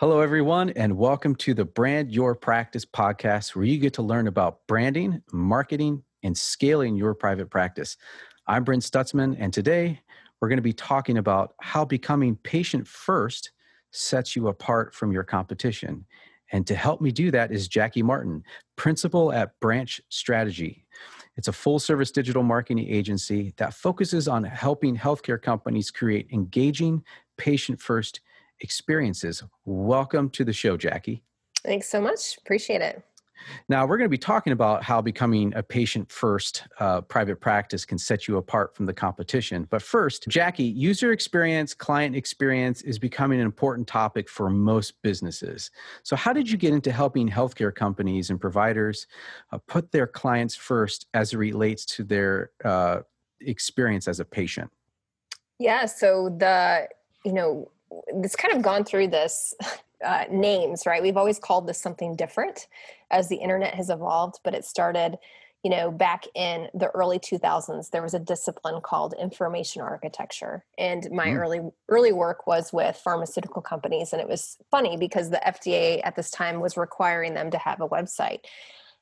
Hello, everyone, and welcome to the Brand Your Practice podcast, where you get to learn about branding, marketing, and scaling your private practice. I'm Brent Stutzman, and today we're going to be talking about how becoming patient first sets you apart from your competition. And to help me do that is Jackie Martin, principal at Branch Strategy. It's a full service digital marketing agency that focuses on helping healthcare companies create engaging, patient first experiences. Welcome to the show, Jackie. Thanks so much. Appreciate it. Now, we're going to be talking about how becoming a patient first uh, private practice can set you apart from the competition. But first, Jackie, user experience, client experience is becoming an important topic for most businesses. So, how did you get into helping healthcare companies and providers uh, put their clients first as it relates to their uh, experience as a patient? Yeah, so the, you know, it's kind of gone through this uh, names, right? We've always called this something different as the internet has evolved, but it started, you know, back in the early 2000s. There was a discipline called information architecture, and my mm. early early work was with pharmaceutical companies, and it was funny because the FDA at this time was requiring them to have a website,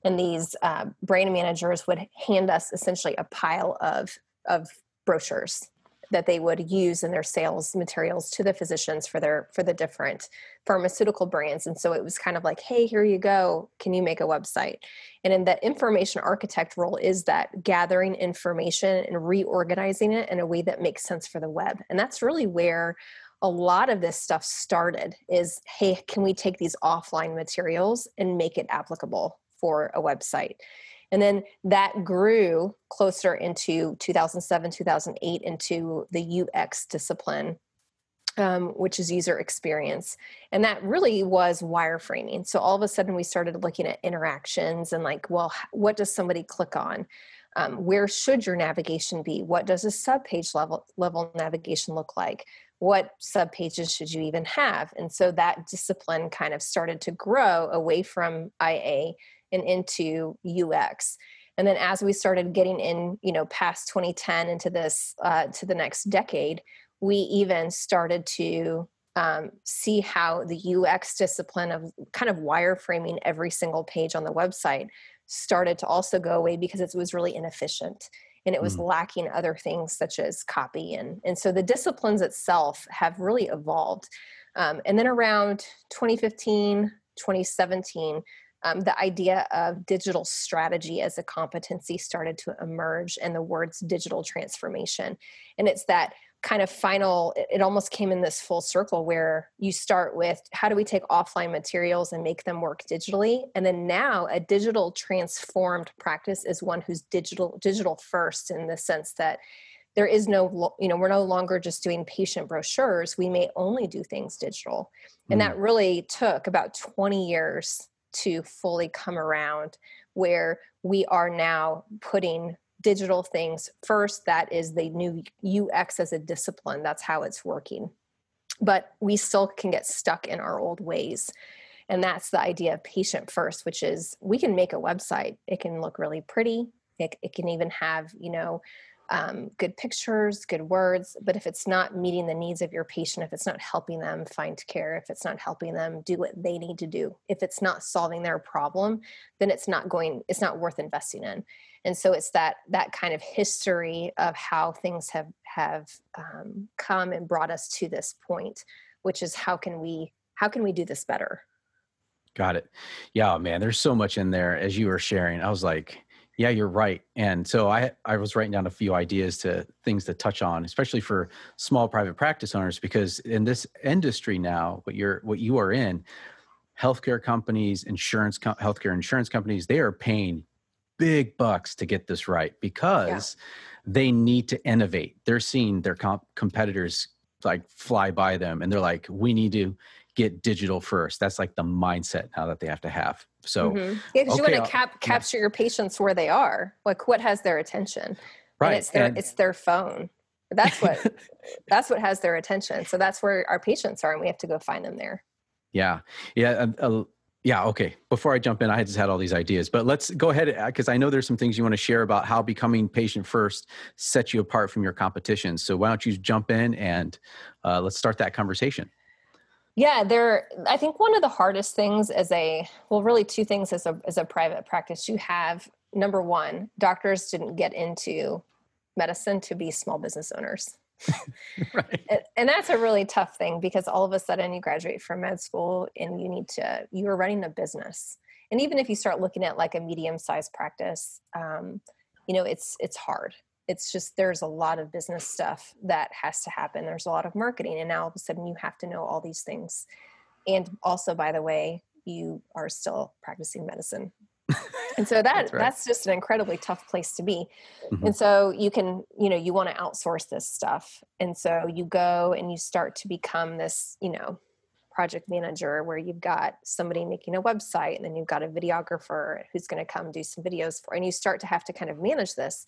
and these uh, brand managers would hand us essentially a pile of of brochures that they would use in their sales materials to the physicians for their for the different pharmaceutical brands. And so it was kind of like hey here you go. Can you make a website? And in the information architect role is that gathering information and reorganizing it in a way that makes sense for the web. And that's really where a lot of this stuff started is hey can we take these offline materials and make it applicable for a website and then that grew closer into 2007, 2008 into the UX discipline, um, which is user experience. And that really was wireframing. So all of a sudden we started looking at interactions and like, well, what does somebody click on? Um, where should your navigation be? What does a subpage level level navigation look like? What subpages should you even have? And so that discipline kind of started to grow away from IA and into UX. And then as we started getting in, you know, past 2010 into this uh, to the next decade, we even started to um, see how the UX discipline of kind of wireframing every single page on the website started to also go away because it was really inefficient and it was mm. lacking other things such as copy and and so the disciplines itself have really evolved um, and then around 2015 2017 um, the idea of digital strategy as a competency started to emerge and the words digital transformation. And it's that kind of final it almost came in this full circle where you start with how do we take offline materials and make them work digitally? And then now a digital transformed practice is one who's digital digital first in the sense that there is no you know we're no longer just doing patient brochures. We may only do things digital. And mm. that really took about 20 years to fully come around where we are now putting digital things first that is the new ux as a discipline that's how it's working. But we still can get stuck in our old ways and that's the idea of patient first which is we can make a website. It can look really pretty. It, it can even have you know um, good pictures, good words. But if it's not meeting the needs of your patient, if it's not helping them find care, if it's not helping them do what they need to do, if it's not solving their problem, then it's not going, it's not worth investing in. And so it's that that kind of history of how things have have um, come and brought us to this point, which is how can we how can we do this better? Got it. Yeah, man. There's so much in there as you were sharing. I was like, yeah, you're right. And so I I was writing down a few ideas to things to touch on, especially for small private practice owners, because in this industry now, what you're what you are in, healthcare companies, insurance healthcare insurance companies, they are paying big bucks to get this right because yeah. they need to innovate. They're seeing their comp- competitors like fly by them, and they're like, we need to get digital first. That's like the mindset now that they have to have. So, mm-hmm. yeah, because okay, you want to cap- capture yeah. your patients where they are. Like, what has their attention? Right, and it's their and, it's their phone. That's what that's what has their attention. So that's where our patients are, and we have to go find them there. Yeah, yeah, uh, uh, yeah. Okay. Before I jump in, I just had all these ideas, but let's go ahead because uh, I know there's some things you want to share about how becoming patient first sets you apart from your competition. So why don't you jump in and uh, let's start that conversation. Yeah, there. I think one of the hardest things as a well, really two things as a as a private practice. You have number one, doctors didn't get into medicine to be small business owners. right. And, and, that's a really tough thing because all of a sudden you graduate from med school and you need to you are running a business. And even if you start looking at like a medium sized practice, um, you know it's it's hard it's just there's a lot of business stuff that has to happen. There's a lot of marketing and now all of a sudden you have to know all these things. And also by the way you are still practicing medicine. And so that that's, right. that's, just an incredibly tough place to be. Mm-hmm. and so you can you know you want to outsource this stuff. And so you go and you start to become this you know project manager where you've got somebody making a website and then you've got a videographer who's going to come do some videos for and you start to have to kind of manage this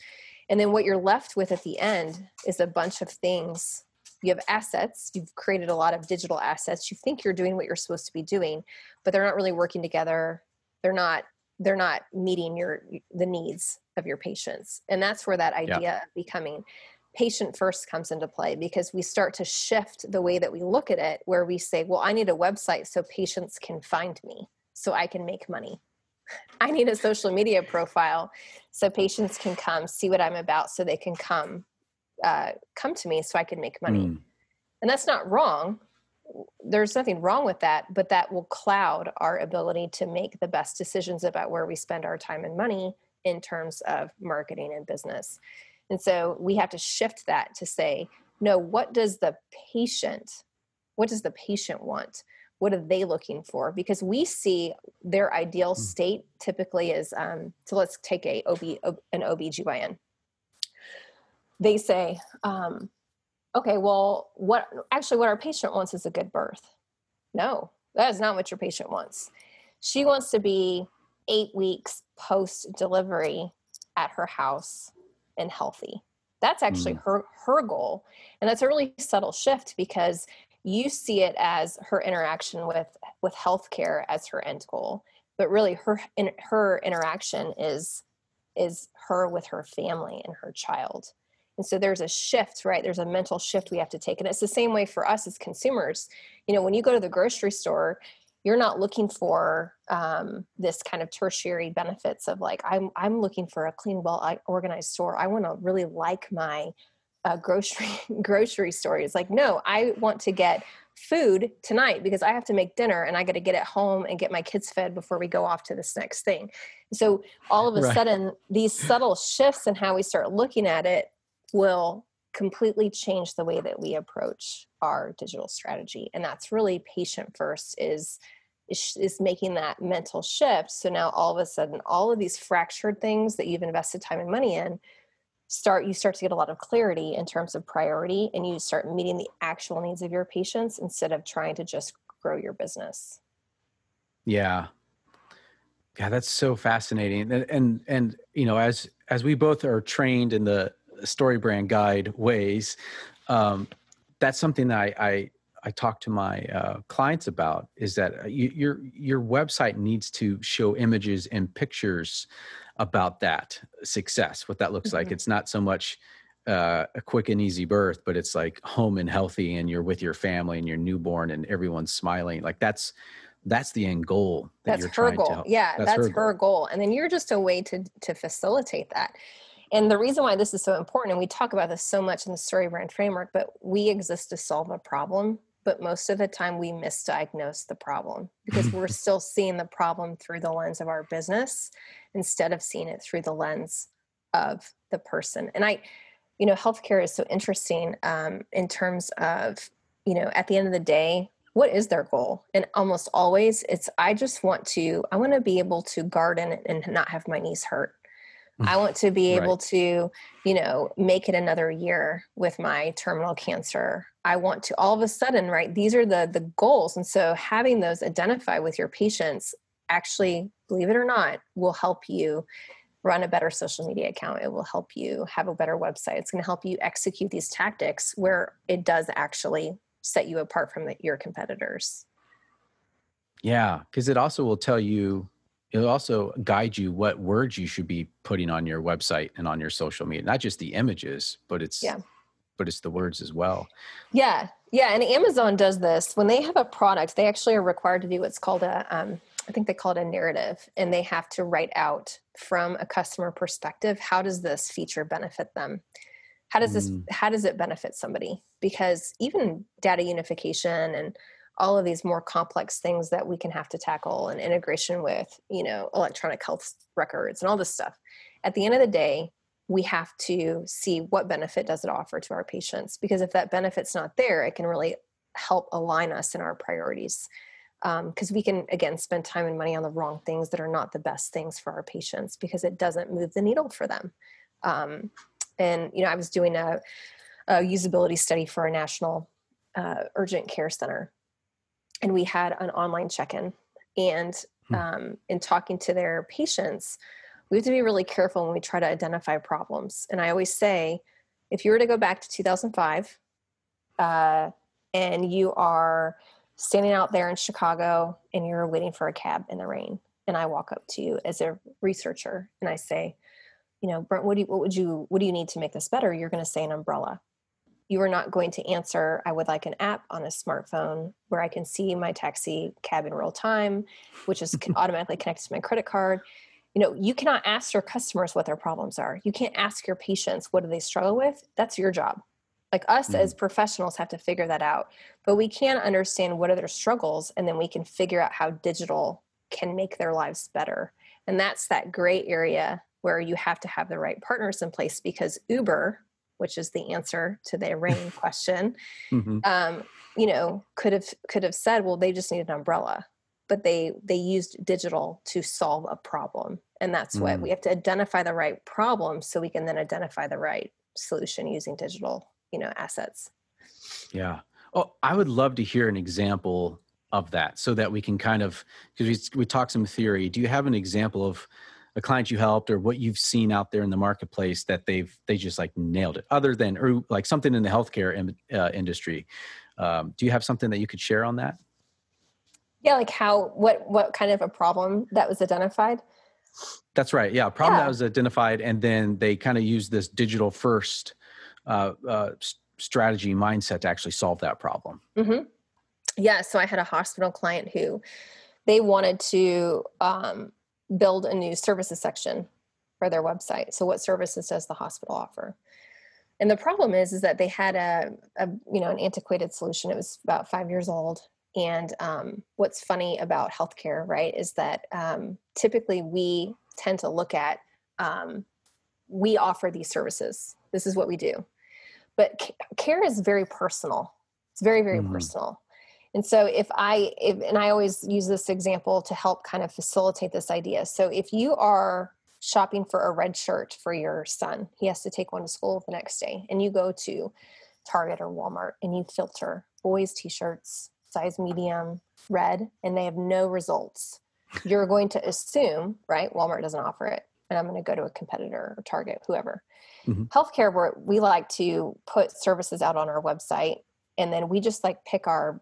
and then what you're left with at the end is a bunch of things. You have assets. You've created a lot of digital assets. You think you're doing what you're supposed to be doing but they're not really working together. They're not they're not meeting your the needs of your patients. And that's where that idea yeah. of becoming patient first comes into play because we start to shift the way that we look at it where we say well i need a website so patients can find me so i can make money i need a social media profile so patients can come see what i'm about so they can come uh, come to me so i can make money mm. and that's not wrong there's nothing wrong with that but that will cloud our ability to make the best decisions about where we spend our time and money in terms of marketing and business and so we have to shift that to say, no, what does the patient, what does the patient want? What are they looking for? Because we see their ideal hmm. state typically is, um, so let's take a OB, an OB-GYN. They say, um, okay, well, what actually what our patient wants is a good birth. No, that is not what your patient wants. She wants to be eight weeks post delivery at her house and healthy. That's actually mm. her her goal. And that's a really subtle shift because you see it as her interaction with with healthcare as her end goal, but really her in, her interaction is is her with her family and her child. And so there's a shift, right? There's a mental shift we have to take. And it's the same way for us as consumers. You know, when you go to the grocery store, you're not looking for um, this kind of tertiary benefits of like i'm i'm looking for a clean well organized store i want to really like my uh, grocery grocery store. It's like no i want to get food tonight because i have to make dinner and i got to get it home and get my kids fed before we go off to this next thing. So all of a right. sudden these subtle shifts in how we start looking at it will completely change the way that we approach our digital strategy and that's really patient first is is, is making that mental shift. So now all of a sudden all of these fractured things that you've invested time and money in start you start to get a lot of clarity in terms of priority and you start meeting the actual needs of your patients instead of trying to just grow your business. Yeah. Yeah that's so fascinating. And and, and you know as as we both are trained in the story brand guide ways um, that's something that I, I I talk to my uh, clients about is that uh, you, your your website needs to show images and pictures about that success, what that looks mm-hmm. like. It's not so much uh, a quick and easy birth, but it's like home and healthy, and you're with your family and your newborn, and everyone's smiling. Like that's that's the end goal. That that's her goal. Yeah, that's, that's her, her goal. goal. And then you're just a way to to facilitate that. And the reason why this is so important, and we talk about this so much in the story brand framework, but we exist to solve a problem. But most of the time, we misdiagnose the problem because we're still seeing the problem through the lens of our business instead of seeing it through the lens of the person. And I, you know, healthcare is so interesting um, in terms of, you know, at the end of the day, what is their goal and almost always it's i just want to i want to be able to garden and not have my knees hurt I want to be able right. to, you know, make it another year with my terminal cancer. I want to all of a sudden, right? These are the the goals. And so having those identify with your patients actually, believe it or not, will help you run a better social media account. It will help you have a better website. It's going to help you execute these tactics where it does actually set you apart from the, your competitors. Yeah, because it also will tell you it'll also guide you what words you should be putting on your website and on your social media not just the images but it's yeah but it's the words as well. Yeah, yeah, and Amazon does this when they have a product. They actually are required to do what's called a, um, I think they call it a narrative, and they have to write out from a customer perspective how does this feature benefit them how does this mm. how does it benefit somebody because even data unification and all of these more complex things that we can have to tackle and integration with you know electronic health records and all this stuff. At the end of the day we have to see what benefit does it offer to our patients because if that benefit's not there it can really help align us in our priorities because um, we can again spend time and money on the wrong things that are not the best things for our patients because it doesn't move the needle for them. Um, and you know i was doing a, a usability study for a national uh, urgent care center and we had an online check-in. And hmm. um, in talking to their patients we have to be really careful when we try to identify problems. And i always say if you were to go back to 2005 uh, and you are standing out there in chicago and you're waiting for a cab in the rain and i walk up to you as a researcher and i say you know brent what do you, what would you what do you need to make this better? You're going to say an umbrella you are not going to answer i would like an app on a smartphone where i can see my taxi cab in real time which is automatically connected to my credit card. You know you cannot ask your customers what their problems are. You can't ask your patients what do they struggle with? That's your job. Like us mm-hmm. as professionals have to figure that out but we can understand what are their struggles and then we can figure out how digital can make their lives better. And that's that gray area where you have to have the right partners in place because uber which is the answer to the rain question, mm-hmm. um, you know, could have could have said, well, they just need an umbrella, but they they used digital to solve a problem, and that's mm. what we have to identify the right problem so we can then identify the right solution using digital, you know, assets. Yeah. Oh, I would love to hear an example of that so that we can kind of because we we talk some theory. Do you have an example of a client you helped or what you've seen out there in the marketplace that they've they just like nailed it other than or like something in the healthcare in, uh, industry um, do you have something that you could share on that yeah like how what what kind of a problem that was identified that's right yeah problem yeah. that was identified and then they kind of use this digital first uh, uh, strategy mindset to actually solve that problem mm-hmm. yeah so i had a hospital client who they wanted to um, build a new services section for their website. So what services does the hospital offer? And the problem is, is that they had a, a you know, an antiquated solution. It was about five years old. And um, what's funny about healthcare, right, is that um, typically we tend to look at um, we offer these services. This is what we do. But care is very personal. It's very, very mm-hmm. personal. And so if I if, and I always use this example to help kind of facilitate this idea. So if you are shopping for a red shirt for your son, he has to take one to school the next day and you go to Target or Walmart and you filter boys t-shirts size medium red and they have no results. You're going to assume, right? Walmart doesn't offer it and I'm going to go to a competitor or Target, whoever. Mm-hmm. Healthcare, where we like to put services out on our website and then we just like pick our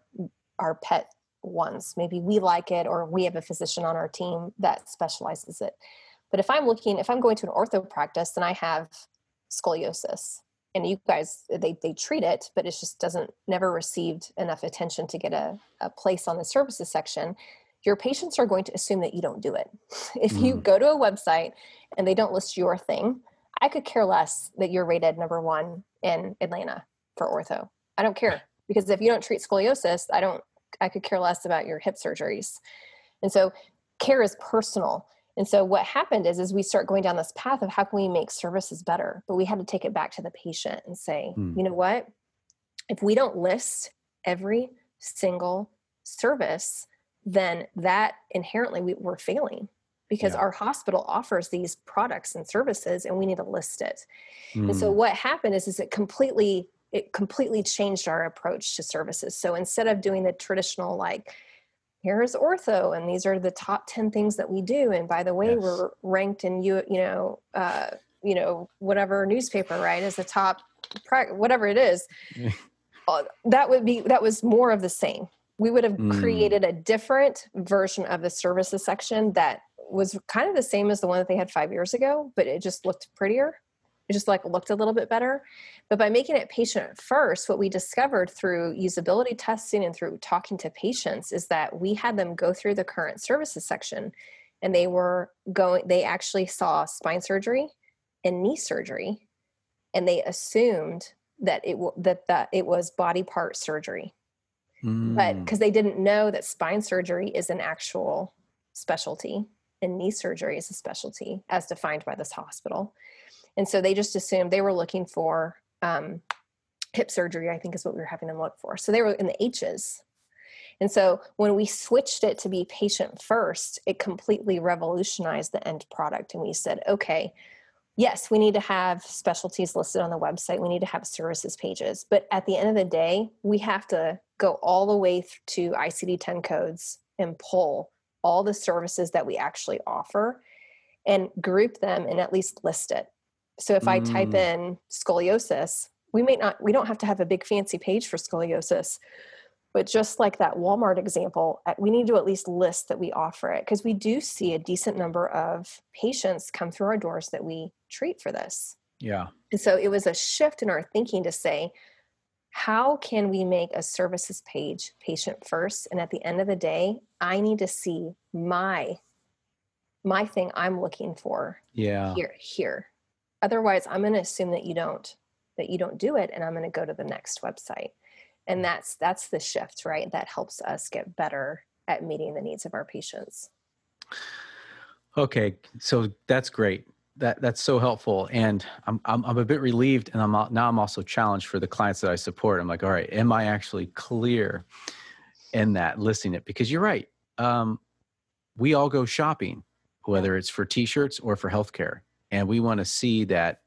our pet ones. Maybe we like it or we have a physician on our team that specializes it. But if I'm looking, if I'm going to an ortho practice and I have scoliosis and you guys they they treat it, but it just doesn't never received enough attention to get a, a place on the services section, your patients are going to assume that you don't do it. If mm. you go to a website and they don't list your thing, I could care less that you're rated number one in Atlanta for ortho. I don't care because if you don't treat scoliosis, I don't I could care less about your hip surgeries. And so care is personal. And so what happened is is we start going down this path of how can we make services better? But we had to take it back to the patient and say, mm. you know what? If we don't list every single service, then that inherently we, are failing because yeah. our hospital offers these products and services and we need to list it. Mm. And so hmm. what happened is is it completely it completely changed our approach to services. So instead of doing the traditional like here's ortho and these are the top 10 things that we do and by the way yes. we're ranked in you you know uh, you know whatever newspaper right as the top whatever it is uh, that would be that was more of the same we would have mm. created a different version of the services section that was kind of the same as the one that they had five years ago but it just looked prettier it just like looked a little bit better. But by making it patient first what we discovered through usability testing and through talking to patients is that we had them go through the current services section and they were going they actually saw spine surgery and knee surgery and they assumed that it that that it was body part surgery. Mm. but because they didn't know that spine surgery is an actual specialty and knee surgery is a specialty as defined by this hospital and so they just assumed they were looking for um, hip surgery i think is what we were having them look for so they were in the h's and so when we switched it to be patient first it completely revolutionized the end product and we said okay yes, we need to have specialties listed on the website. We need to have services pages. But at the end of the day, we have to go all the way to ICD 10 codes and pull all the services that we actually offer and group them and at least list it. So if mm. I type mm. in scoliosis, we may not, we don't have to have a big fancy page for scoliosis, but just like that Walmart example, we need to at least list that we offer it because we do see a decent number of patients come through our doors that we treat for this. Yeah. And so it was a shift in our thinking to say, how can we make a services page patient first? And at the end of the day, I need to see my my thing I'm looking for yeah. here here. Otherwise, I'm going to assume that you don't that you don't do it and I'm going to go to the next website. And that's that's the shift right? That helps us get better at meeting the needs of our patients. Okay so that's great. That that's so helpful and I'm, I'm i'm a bit relieved and i'm now i'm also challenged for the clients that i support. I'm like all right am i actually clear in that listing it? Because you're right um, we all go shopping whether it's for t-shirts or for healthcare and we want to see that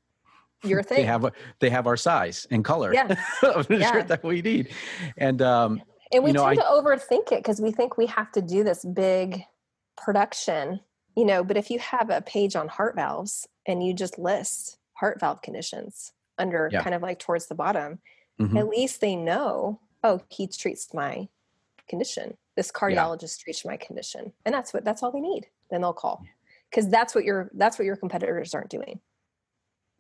your thing. they have they have our size and color yeah. of the yeah. shirt that we need, and um, and we you know, tend I, to overthink it because we think we have to do this big production, you know. But if you have a page on heart valves and you just list heart valve conditions under yeah. kind of like towards the bottom, mm-hmm. at least they know. Oh, he treats my condition. This cardiologist yeah. treats my condition, and that's what that's all they need. Then they'll call because that's what your that's what your competitors aren't doing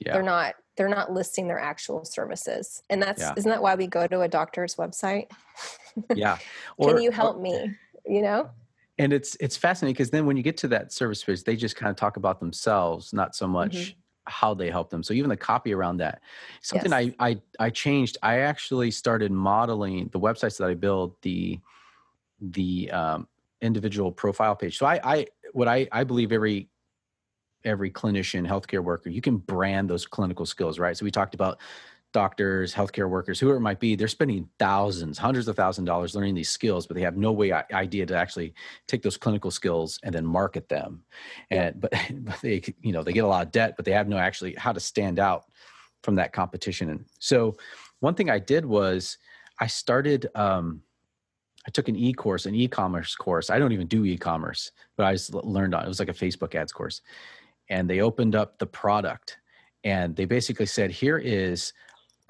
yeah. they're not they're not listing their actual services and that's yeah. isn't that why we go to a doctor's website yeah or, can you help or, me you know and it's it's fascinating because then when you get to that service page they just kind of talk about themselves not so much mm-hmm. how they help them so even the copy around that something yes. I, I i changed i actually started modeling the websites that i build the the um, individual profile page so i i what i i believe every every clinician, healthcare worker, you can brand those clinical skills, right? So we talked about doctors, healthcare workers, whoever it might be, they're spending thousands, hundreds of thousand dollars learning these skills, but they have no way idea to actually take those clinical skills and then market them. And but, but they, you know, they get a lot of debt, but they have no actually how to stand out from that competition. And so one thing I did was I started um, I took an e course, an e-commerce course. I don't even do e-commerce, but I just learned on it was like a Facebook ads course. And they opened up the product and they basically said here is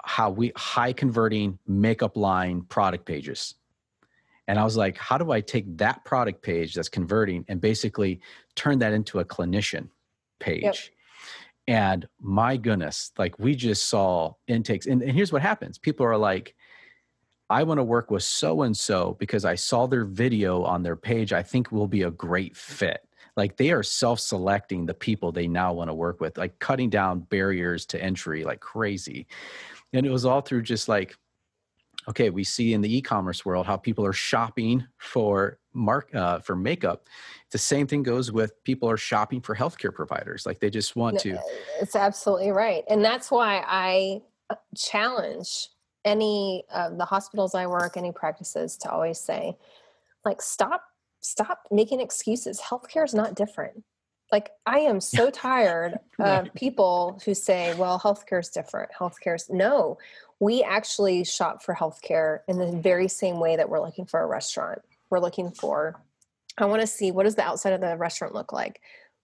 how we high converting makeup line product pages. And i was like how do i take that product page that's converting and basically turn that into a clinician page? Yep. and my goodness like we just saw intakes. And, and here's what happens. People are like I want to work with so and so because I saw their video on their page. I think will be a great fit. Like they are self-selecting the people they now want to work with like cutting down barriers to entry like crazy. And it was all through just like okay we see in the e-commerce world how people are shopping for mark uh, for makeup. The same thing goes with people are shopping for healthcare providers like they just want to it's absolutely right. And that's why i challenge any of the hospitals i work any practices to always say like stop stop making excuses. Healthcare is not different. Like I am so tired right. of people who say, "Well, healthcare is different. Healthcare is no." We actually shop for healthcare in the very same way that we're looking for a restaurant. We're looking for I want to see what does the outside of the restaurant look like?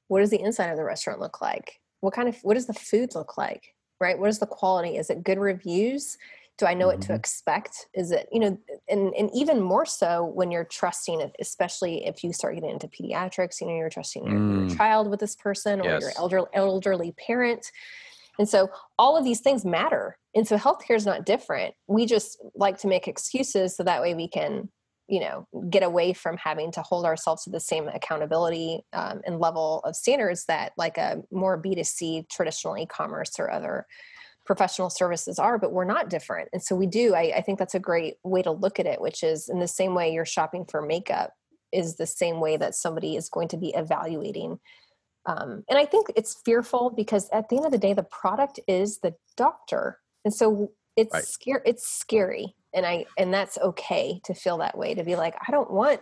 What does the inside of the restaurant look like? What kind of what does the food look like? Right? What is the quality? Is it good reviews? Do i know mm-hmm. what to mm-hmm. expect is it you know and, and even more so when you're trusting it especially if you start getting into pediatrics you know you're trusting your, mm. your child with this person or yes. your elder, elderly parent And so all of these things matter. And so healthcare is not different. We just like to make excuses so that way we can, you know, get away from having to hold ourselves to the same accountability um, and level of standards that like a more B2C traditional e-commerce or other professional services are, but we're not different. And so we do, I, I think that's a great way to look at it, which is in the same way you're shopping for makeup is the same way that somebody is going to be evaluating um, and I think it's fearful because at the end of the day, the product is the doctor, and so it's right. scary. It's scary, and I and that's okay to feel that way. To be like, I don't want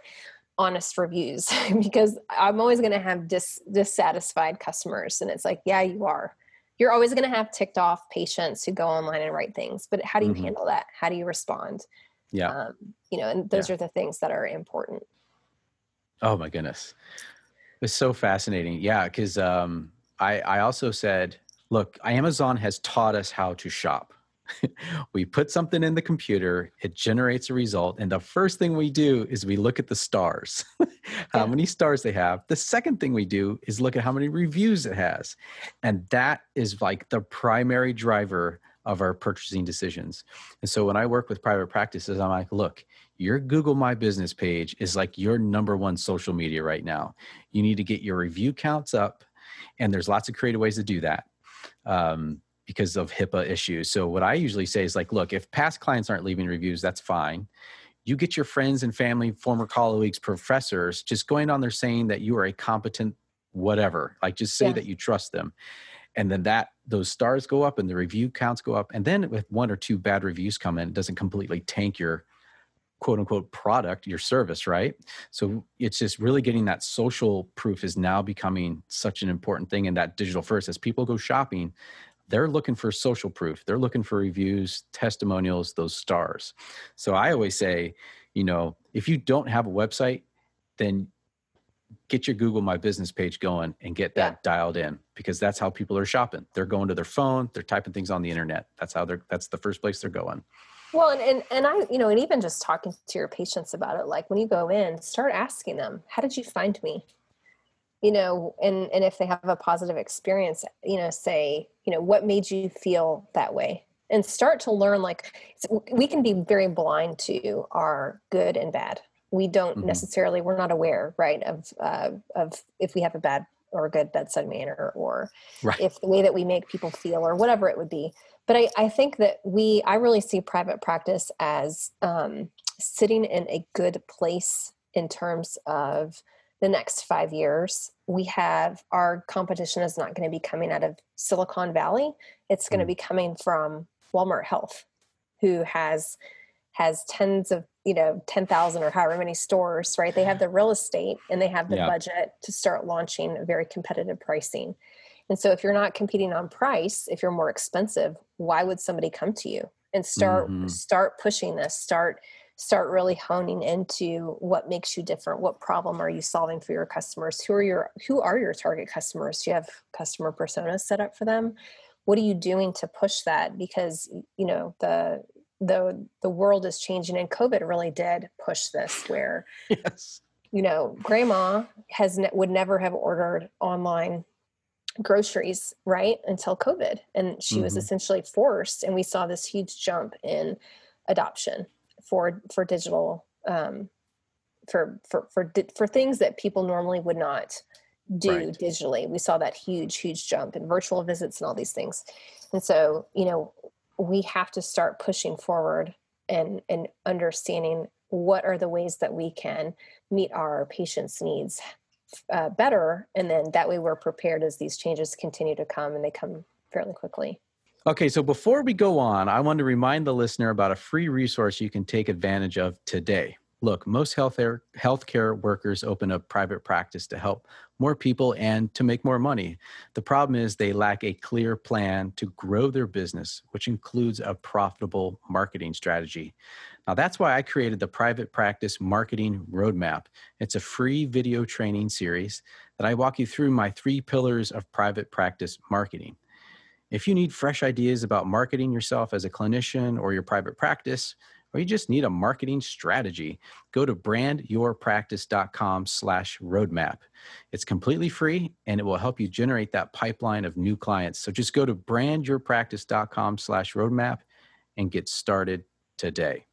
honest reviews because I'm always going to have dis, dissatisfied customers, and it's like, yeah, you are. You're always going to have ticked off patients who go online and write things, but how do you mm-hmm. handle that? How do you respond? Yeah, um, you know, and those yeah. are the things that are important. Oh my goodness. It's so fascinating. Yeah, because um, I, I also said, look, Amazon has taught us how to shop. we put something in the computer, it generates a result, and the first thing we do is we look at the stars, how yeah. many stars they have. The second thing we do is look at how many reviews it has. And that is like the primary driver of our purchasing decisions. And so when I work with private practices, I'm like, look, your Google My Business page is like your number one social media right now. You need to get your review counts up, and there's lots of creative ways to do that um, because of HIPAA issues. So, what I usually say is like, look, if past clients aren't leaving reviews, that's fine. You get your friends and family, former colleagues, professors just going on there saying that you are a competent whatever. Like, just say yeah. that you trust them and then that those stars go up and the review counts go up and then with one or two bad reviews come in it doesn't completely tank your quote unquote product, your service, right? So it's just really getting that social proof is now becoming such an important thing in that digital first. As people go shopping, they're looking for social proof. They're looking for reviews, testimonials, those stars. So I always say, you know, if you don't have a website, then get your Google My Business page going and get that yeah. dialed in because that's how people are shopping. They're going to their phone, they're typing things on the internet. That's how they're that's the first place they're going. Well, and, and, and I, you know, and even just talking to your patients about it, like when you go in, start asking them, how did you find me? You know, and, and if they have a positive experience, you know, say, you know, what made you feel that way? And start to learn, like, we can be very blind to our good and bad. We don't mm-hmm. necessarily, we're not aware, right, of, uh, of if we have a bad or a good bedside manner or right. if the way that we make people feel or whatever it would be but I, I think that we i really see private practice as um, sitting in a good place in terms of the next five years we have our competition is not going to be coming out of silicon valley it's going to mm. be coming from walmart health who has has tens of you know 10,000 or however many stores right they have the real estate and they have the yeah. budget to start launching very competitive pricing and so if you're not competing on price, if you're more expensive, why would somebody come to you? And start mm-hmm. start pushing this, start start really honing into what makes you different. What problem are you solving for your customers? Who are your who are your target customers? Do you have customer personas set up for them? What are you doing to push that? Because you know, the the the world is changing and covid really did push this where yes you know grandma has ne- would never have ordered online groceries right until covid and she mm-hmm. was essentially forced and we saw this huge jump in adoption for for digital um, for for for for things that people normally would not do right. digitally. We saw that huge huge jump in virtual visits and all these things. And so you know we have to start pushing forward and and understanding what are the ways that we can meet our patients needs uh, better. And then that way we're prepared as these changes continue to come and they come fairly quickly okay so before we go on i want to remind the listener about a free resource you can take advantage of today look most healthcare healthcare workers open up private practice to help more people and to make more money the problem is they lack a clear plan to grow their business which includes a profitable marketing strategy now, that's why I created the Private Practice Marketing Roadmap. It's a free video training series that I walk you through my three pillars of private practice marketing. If you need fresh ideas about marketing yourself as a clinician or your private practice, or you just need a marketing strategy, go to brandyourpractice.com slash roadmap. It's completely free and it will help you generate that pipeline of new clients. So just go to brandyourpractice.com slash roadmap and get started today.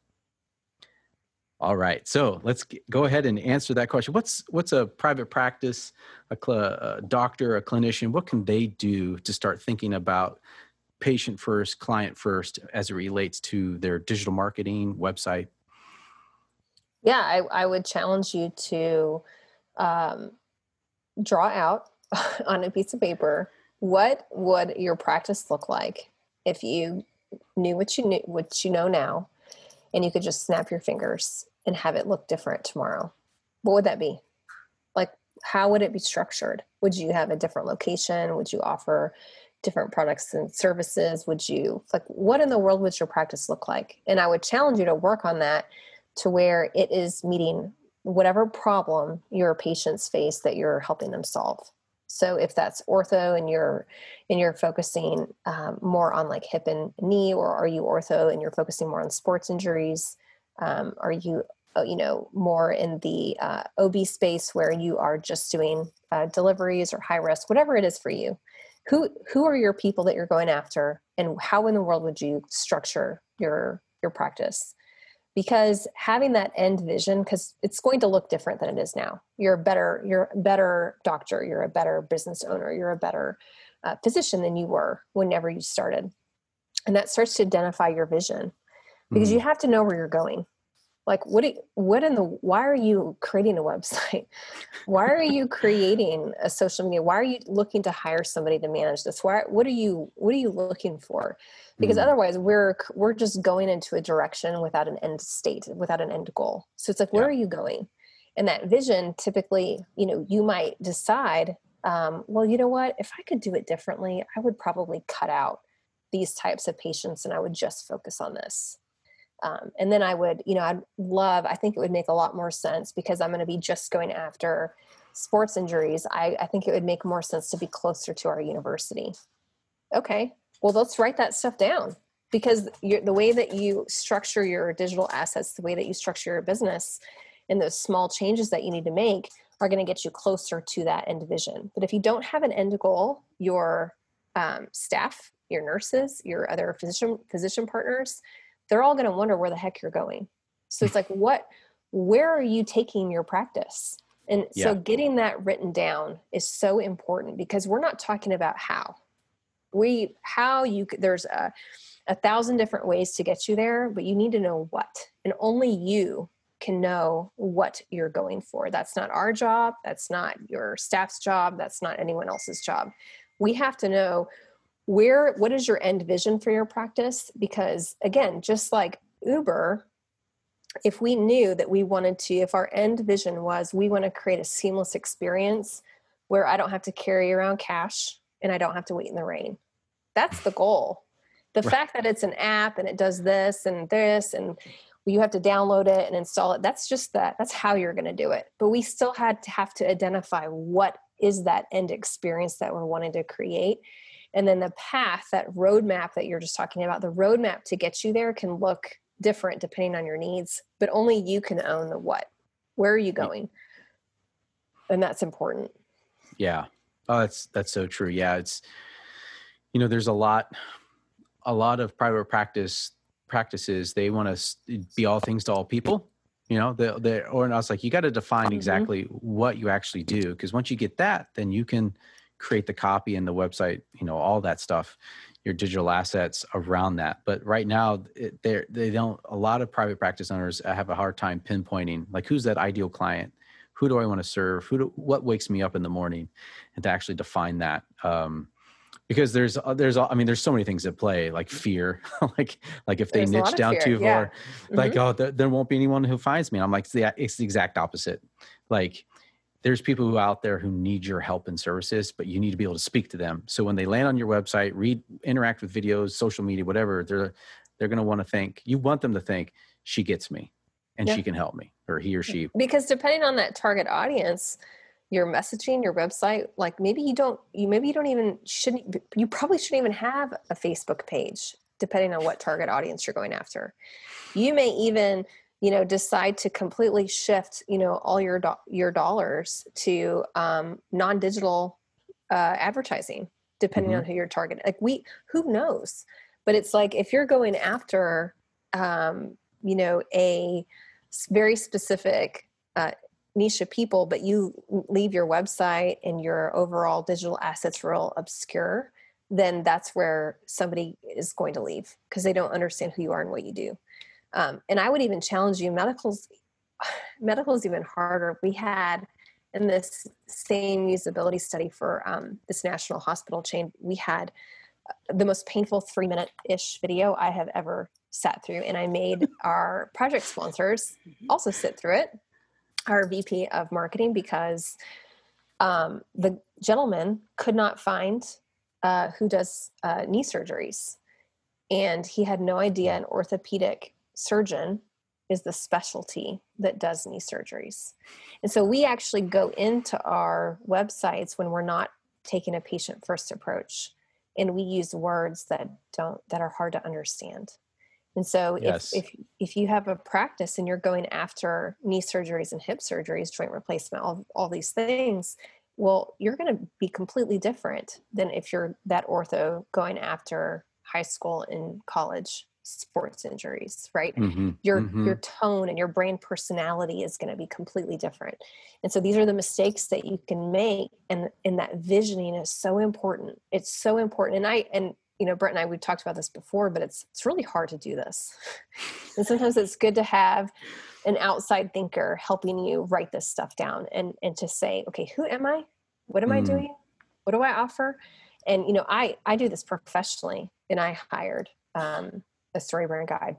All right, so let's go ahead and answer that question. What's what's a private practice, a, cl- a doctor, a clinician? What can they do to start thinking about patient first, client first, as it relates to their digital marketing website? Yeah, I, I would challenge you to um, draw out on a piece of paper what would your practice look like if you knew what you knew what you know now and you could just snap your fingers and have it look different tomorrow. What would that be? Like how would it be structured? Would you have a different location? Would you offer different products and services? Would you like what in the world would your practice look like? And i would challenge you to work on that to where it is meeting whatever problem your patients face that you're helping them solve. So if that's ortho and you're and you're focusing um, more on like hip and knee, or are you ortho and you're focusing more on sports injuries? Um, are you uh, you know more in the uh, OB space where you are just doing uh, deliveries or high risk, whatever it is for you? Who who are your people that you're going after, and how in the world would you structure your your practice? because having that end vision because it's going to look different than it is now you're a better you're a better doctor you're a better business owner you're a better uh, physician than you were whenever you started and that starts to identify your vision because mm. you have to know where you're going. Like what you, what in the why are you creating a website? Why are you creating a social media? Why are you looking to hire somebody to manage this? Why what are you what are you looking for? Because mm otherwise we're we're just going into a direction without an end state without an end goal. So it's like where yeah. are you going? And that vision typically you know you might decide um, well you know what? If i could do it differently i would probably cut out these types of patients and i would just focus on this um, and then I would, you know, I'd love, I think it would make a lot more sense because I'm going to be just going after sports injuries. I, I think it would make more sense to be closer to our university. Okay, well, let's write that stuff down because the way that you structure your digital assets, the way that you structure your business, and those small changes that you need to make are going to get you closer to that end vision. But if you don't have an end goal, your um, staff, your nurses, your other physician physician partners, they're all going to wonder where the heck you're going. So it's like, what, where are you taking your practice? And yeah. so getting that written down is so important because we're not talking about how. We, how you, there's a, a thousand different ways to get you there, but you need to know what. And only you can know what you're going for. That's not our job. That's not your staff's job. That's not anyone else's job. We have to know where what is your end vision for your practice? Because again just like uber if we knew that we wanted to if our end vision was we want to create a seamless experience where i don't have to carry around cash and i don't have to wait in the rain. That's the goal. The right. fact that it's an app and it does this and this and you have to download it and install it that's just that that's how you're going to do it. But we still had to have to identify what is that end experience that we're wanting to create and then the path that roadmap that you're just talking about the roadmap to get you there can look different depending on your needs but only you can own the what where are you going and that's important yeah oh that's that's so true yeah it's you know there's a lot a lot of private practice practices they want to be all things to all people you know the the or and i was like you got to define mm-hmm. exactly mm-hmm. what you actually do because once you get that then you can create the copy and the website, you know, all that stuff, your digital assets around that. But right now, they they don't. A lot of private practice owners have a hard time pinpointing like who's that ideal client, who do I want to serve, who do, what wakes me up in the morning, and to actually define that. Um, because there's uh, there's I mean there's so many things at play like fear like like if they there's niche down fear, too yeah. far mm-hmm. like oh there, there, won't be anyone who finds me I'm like it's the, it's the exact opposite like there's people who out there who need your help and services, but you need to be able to speak to them. So when they land on your website, read, interact with videos, social media, whatever, they're they're going to want to think. You want them to think she gets me, and yeah. she can help me, or he or she. Because depending on that target audience, your messaging, your website, like maybe you don't, you maybe you don't even shouldn't. You probably shouldn't even have a Facebook page depending on what target audience you're going after. You may even, you know, decide to completely shift, you know, all your do- your dollars to um, non-digital uh, advertising, depending mm-hmm. on who you're targeting. Like we, who knows? But it's like if you're going after, um, you know, a very specific uh, niche of people, but you leave your website and your overall digital assets real obscure, then that's where somebody is going to leave because they don't understand who you are and what you do. Um, and I would even challenge you, medical's medical is even harder. We had in this same usability study for um, this national hospital chain, we had uh, the most painful three minute ish video I have ever sat through. And I made our project sponsors mm-hmm. also sit through it our VP of marketing because um, the gentleman could not find uh, who does uh, knee surgeries. And he had no idea an orthopedic surgeon is the specialty that does knee surgeries. And so we actually go into our websites when we're not taking a patient first approach and we use words that don't that are hard to understand and so yes. if, if if you have a practice and you're going after knee surgeries and hip surgeries, joint replacement, all, all these things, well, you're going to be completely different than if you're that ortho going after high school and college sports injuries, right? Mm-hmm. Your mm-hmm. your tone and your brand personality is going to be completely different. And so these are the mistakes that you can make and and that visioning is so important. It's so important. And I and you know, Brett and I, we've talked about this before, but it's it's really hard to do this. and sometimes it's good to have an outside thinker helping you write this stuff down and and to say, okay, who am I? What am mm. I doing? What do I offer? And you know, I I do this professionally, and I hired um, a StoryBrand guide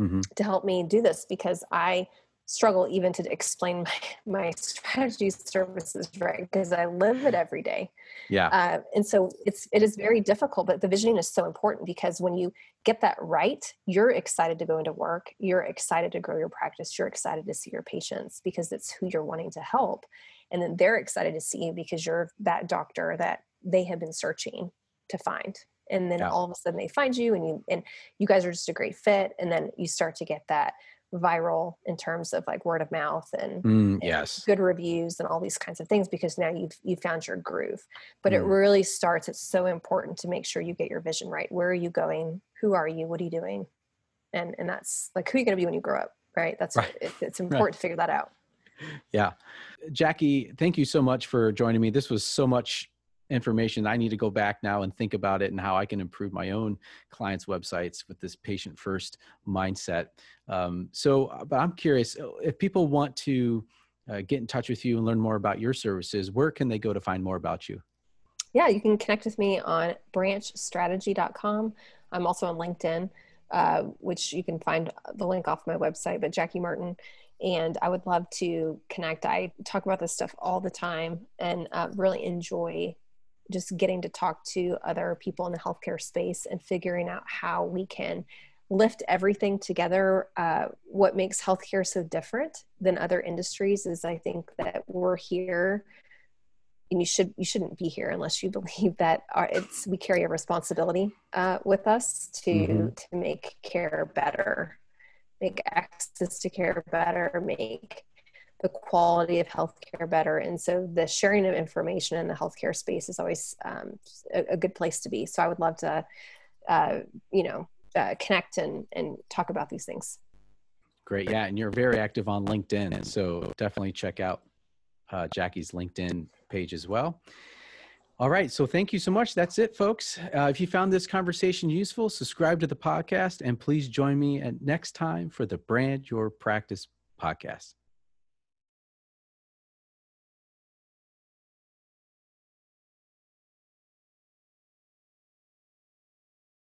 mm-hmm. to help me do this because I struggle even to explain my, my strategy services right? Because i live it every day. Yeah. Uh, and so it's it is very difficult but the visioning is so important because when you get that right you're excited to go into work you're excited to grow your practice you're excited to see your patients because it's who you're wanting to help. And then they're excited to see you because you're that doctor that they have been searching to find and then yeah. all of a sudden they find you and you and you guys are just a great fit and then you start to get that viral in terms of like word of mouth and, mm, yes. good reviews and all these kinds of things because now you've you found your groove. But mm. it really starts it's so important to make sure you get your vision right. Where are you going? Who are you? What are you doing? And and that's like who are you going to be when you grow up right? That's right. It, it's important right. to figure that out. Yeah. Jackie thank you so much for joining me. This was so much information i need to go back now and think about it and how i can improve my own clients websites with this patient first mindset. Um, so uh, but i'm curious uh, if people want to uh, get in touch with you and learn more about your services where can they go to find more about you? Yeah you can connect with me on branchstrategy.com i'm also on linkedin uh, which you can find the link off my website but jackie martin and I would love to connect. I talk about this stuff all the time and uh, really enjoy just getting to talk to other people in the healthcare space and figuring out how we can lift everything together. Uh, what makes healthcare so different than other industries is I think that we're here and you should you shouldn't be here unless you believe that our, it's we carry a responsibility uh, with us to mm-hmm. to make care better make access to care better make the quality of healthcare better. And so the sharing of information in the healthcare space is always um, a, a, good place to be. So I would love to, uh, you know, uh, connect and, and talk about these things. Great. Yeah. And you're very active on LinkedIn. So definitely check out uh, Jackie's LinkedIn page as well. All right. So thank you so much. That's it, folks. Uh, if you found this conversation useful, subscribe to the podcast and please join me at next time for the Brand Your Practice podcast.